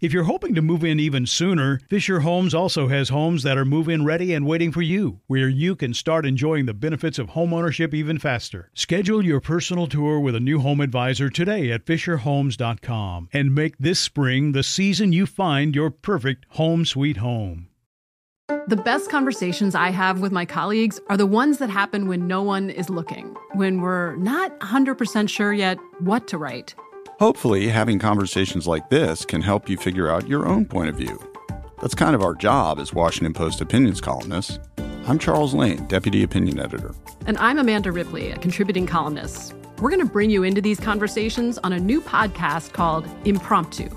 If you're hoping to move in even sooner, Fisher Homes also has homes that are move in ready and waiting for you, where you can start enjoying the benefits of homeownership even faster. Schedule your personal tour with a new home advisor today at FisherHomes.com and make this spring the season you find your perfect home sweet home. The best conversations I have with my colleagues are the ones that happen when no one is looking, when we're not 100% sure yet what to write. Hopefully, having conversations like this can help you figure out your own point of view. That's kind of our job as Washington Post opinions columnists. I'm Charles Lane, Deputy Opinion Editor. And I'm Amanda Ripley, a contributing columnist. We're going to bring you into these conversations on a new podcast called Impromptu.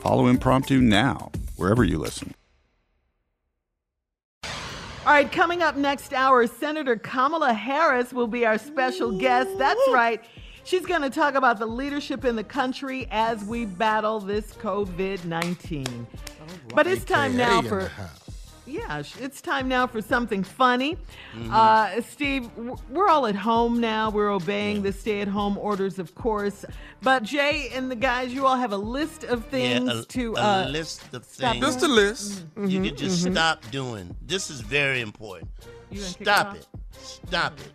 Follow Impromptu now, wherever you listen. All right, coming up next hour, Senator Kamala Harris will be our special guest. That's right. She's going to talk about the leadership in the country as we battle this COVID 19. But it's time now AKA in for. the. Yeah, it's time now for something funny. Mm-hmm. Uh, Steve, we're all at home now. We're obeying the stay at home orders, of course. But Jay and the guys, you all have a list of things yeah, a, to. a uh, list of things Just a list. you can just stop doing. This is very important. You gonna kick Stop it it. Stop it.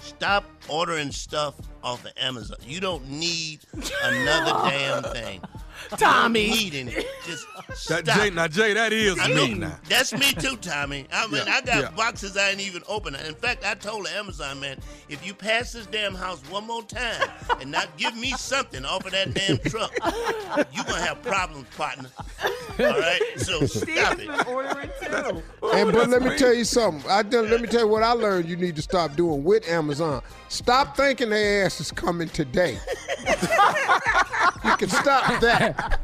Stop ordering stuff off of Amazon. You don't need another damn thing. Tommy. You don't need any. Just That stop. Jay, now Jay, that is I me mean, now. that's me too, Tommy. I mean, Yeah, I got yeah. boxes I ain't even opened. In fact, I told the Amazon man, if you pass this damn house one more time and not give me something off of that damn truck, you gonna have problems, partner. All right, so stop Steve's it. been ordering too. And oh, but let me tell you something. I done, let me tell you what I learned. You need to stop doing with Amazon. Stop thinking their ass is coming today. you can stop that.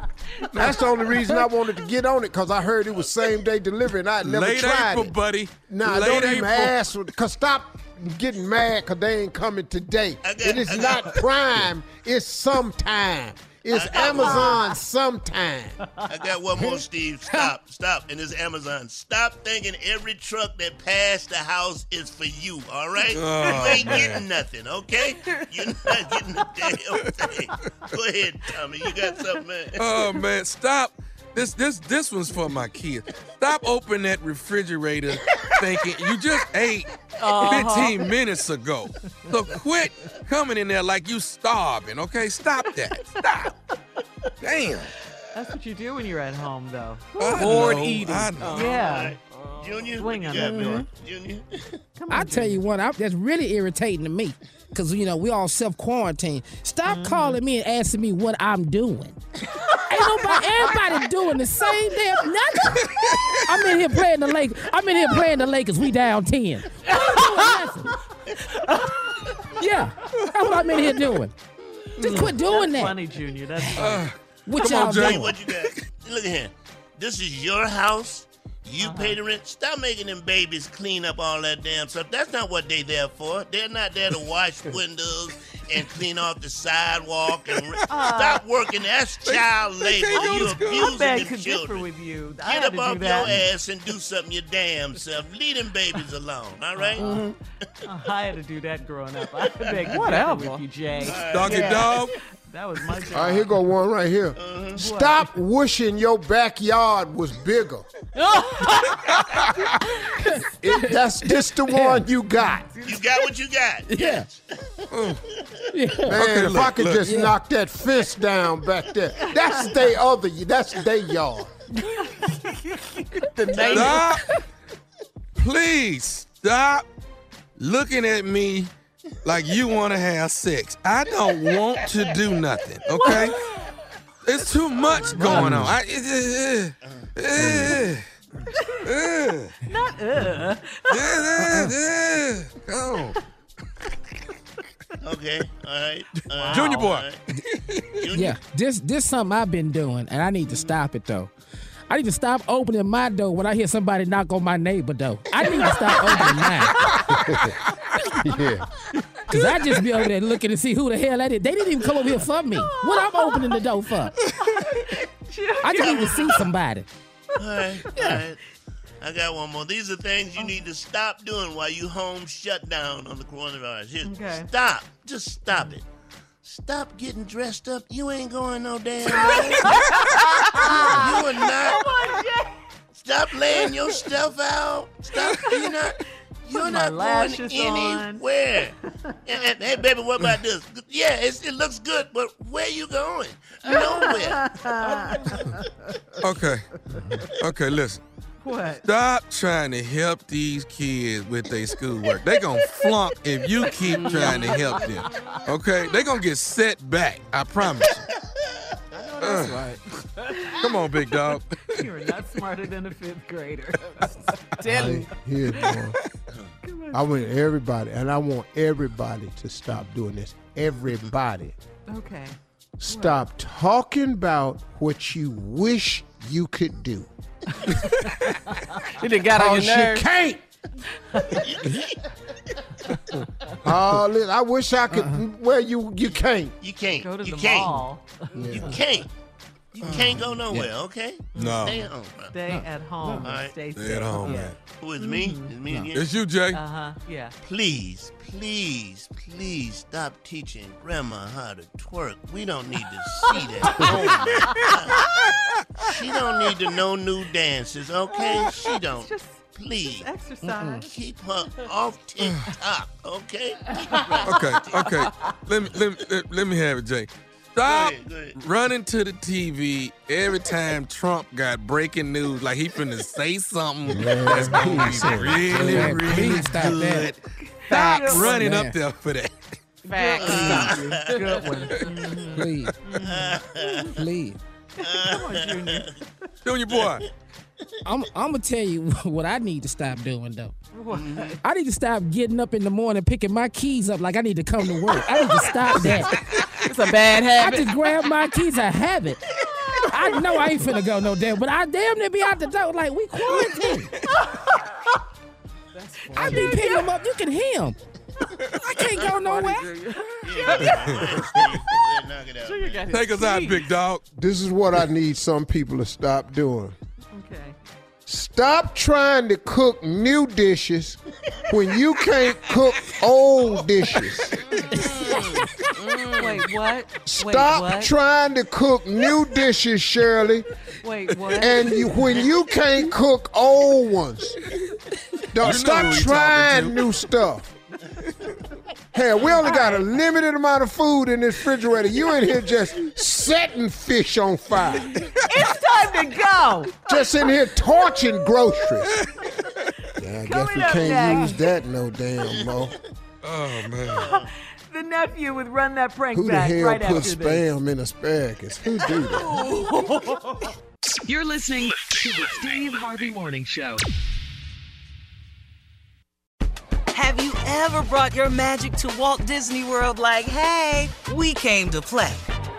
That's the only reason I wanted to get on it because I heard it was same day delivery and I never Late tried April, it. buddy. Nah, Late don't even April. ask. Cause stop getting mad because they ain't coming today. I it is I not Prime. It's sometime. It's uh, Amazon sometime. I got one more, Steve. Stop, stop. And it's Amazon. Stop thinking every truck that passed the house is for you, all right? Oh, you ain't getting nothing, okay? You're not getting a damn thing. Go ahead, Tommy. You got something, man. Oh man, stop. This this this one's for my kids. Stop opening that refrigerator thinking you just ate 15 minutes ago. So quit coming in there like you starving, okay? Stop that. Stop. Damn. That's what you do when you're at home, though. I Bored know, eating. I know. Yeah. Junior, Swing what on you got, it. man? Junior. I tell you what, I, that's really irritating to me. Cause you know we all self quarantine. Stop Mm-hmm. calling me and asking me what I'm doing. Ain't nobody, everybody doing the same damn nothing. I'm in here playing the Lakers. I'm in here playing the Lakers. We down ten. Yeah, that's what I'm in here doing. Just quit doing That's that. funny, Junior. That's funny. What Come on, y'all Jay. doing? What you got? Look at here. This is your house. You Uh-huh. pay the rent. Stop making them babies clean up all that damn stuff. That's not what they there for. They're not there to wash windows and clean off the sidewalk. And re- uh, stop working. That's child labor. can't go You. I abusing beg them to children. with you. I Get had up off your that. ass and do something your damn self. Leave them babies alone. All right? Uh-huh. Uh, I had to do that growing up. I beg to Whatever. differ with you, Jay. Doggy dog. That was my job. All right, here go one right here. Uh-huh. Stop wishing your backyard was bigger. It- that's just the one you got. You got what you got. Yeah. Mm. Man, Okay, if look, I could look. just knock that fence down back there. That's they other that's their yard. Stop. Please stop looking at me like you want to have sex. I don't want to do nothing, okay? It's too much going on. I, it, uh, uh, uh, Not uh. uh, uh, uh, Come. Okay. All right. All right. Junior boy. All right. Junior. Yeah, this this something I've been doing, and I need to stop it though. I need to stop opening my door when I hear somebody knock on my neighbor door. I need to stop opening mine. Yeah. Cause I just be over there looking to see who the hell that is. They didn't even come over here for me. What I'm opening the door for? I just need to see somebody. All right, all right. I got one more. These are things you need to stop doing while you home shut down on the coronavirus. Here, Okay. Stop. Just stop it. Stop getting dressed up. You ain't going no damn way. you are not. Stop laying your stuff out. Stop. You're not. You're my not going lashes on. anywhere. and, and- hey, baby, what about this? Yeah, it's, it looks good, but where you going? Nowhere. Okay. Okay, listen. What? Stop trying to help these kids with their schoolwork. They gonna flunk if you keep trying to help them. Okay? They gonna get set back. I promise you. That's uh. right. Come on, big dog. You're not smarter than a fifth grader. Hey, Here's one. I want everybody, and I want everybody to stop doing this. Everybody. Okay. Stop talking about what you wish you could do. You done got on Cause your you nerves. can't. oh, listen, I wish I could. Uh-huh. Well, you you can't. You can't. Go to you the can't. mall. You can't. You can't go nowhere, okay? No. Stay home. Stay at home. All right. Stay. Stay at home, yeah. man. Who is me? Is me again? It's you, Jay. Uh huh. Yeah. Please, please, please stop teaching grandma how to twerk. We don't need to see that. Oh. She don't need to know new dances, okay? She don't. Just Please. exercise. Keep her off TikTok, okay? Keep her off Okay, okay. Let me let me let, let me have it, Jay. Stop ahead, go ahead. running to the TV every time Trump got breaking news, like he finna say something that's gonna be really, Man, really please stop good. that. Stop Facts. running Man. up there for that. Facts. Good one. Please. Please. Come on, Junior. Junior boy. I'm, I'm gonna tell you what I need to stop doing though. What? I need to stop getting up in the morning picking my keys up like I need to come to work. I need to stop that. It's a bad habit. I just grab my keys. I have it. I know I ain't finna go no damn, but I damn near be out the door like we quarantined. I be picking them up. You can hear them. I can't go nowhere. Knock it out, Junior man. got Take us out, big dog. This is what I need some people to stop doing. Okay. Stop trying to cook new dishes when you can't cook old dishes. Wait, what? Stop Wait, what? trying to cook new dishes, Shirley, Wait, what? and you, when you can't cook old ones. Don't know stop trying new stuff. Hell, we only got a limited amount of food in this refrigerator. You in here just setting fish on fire. it's time to go. Just in here torching groceries. Yeah, I guess we can't next. use that no damn more. Oh man. The nephew would run that prank Who the back hell right put after this. spam in asparagus? Who do that? You're listening to the Steve Harvey Morning Show. Have you ever brought your magic to Walt Disney World like, hey, we came to play?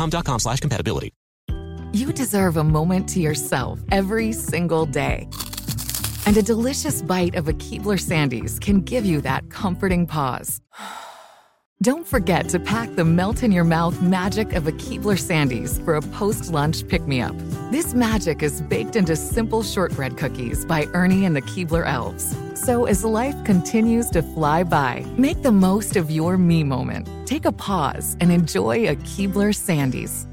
dexcom.com slash compatibility. You deserve a moment to yourself every single day. And a delicious bite of a Keebler Sandies can give you that comforting pause. Don't forget to pack the melt in your mouth magic of a Keebler Sandies for a post lunch pick me up. This magic is baked into simple shortbread cookies by Ernie and the Keebler Elves. So as life continues to fly by, make the most of your me moment. Take a pause and enjoy a Keebler Sandies.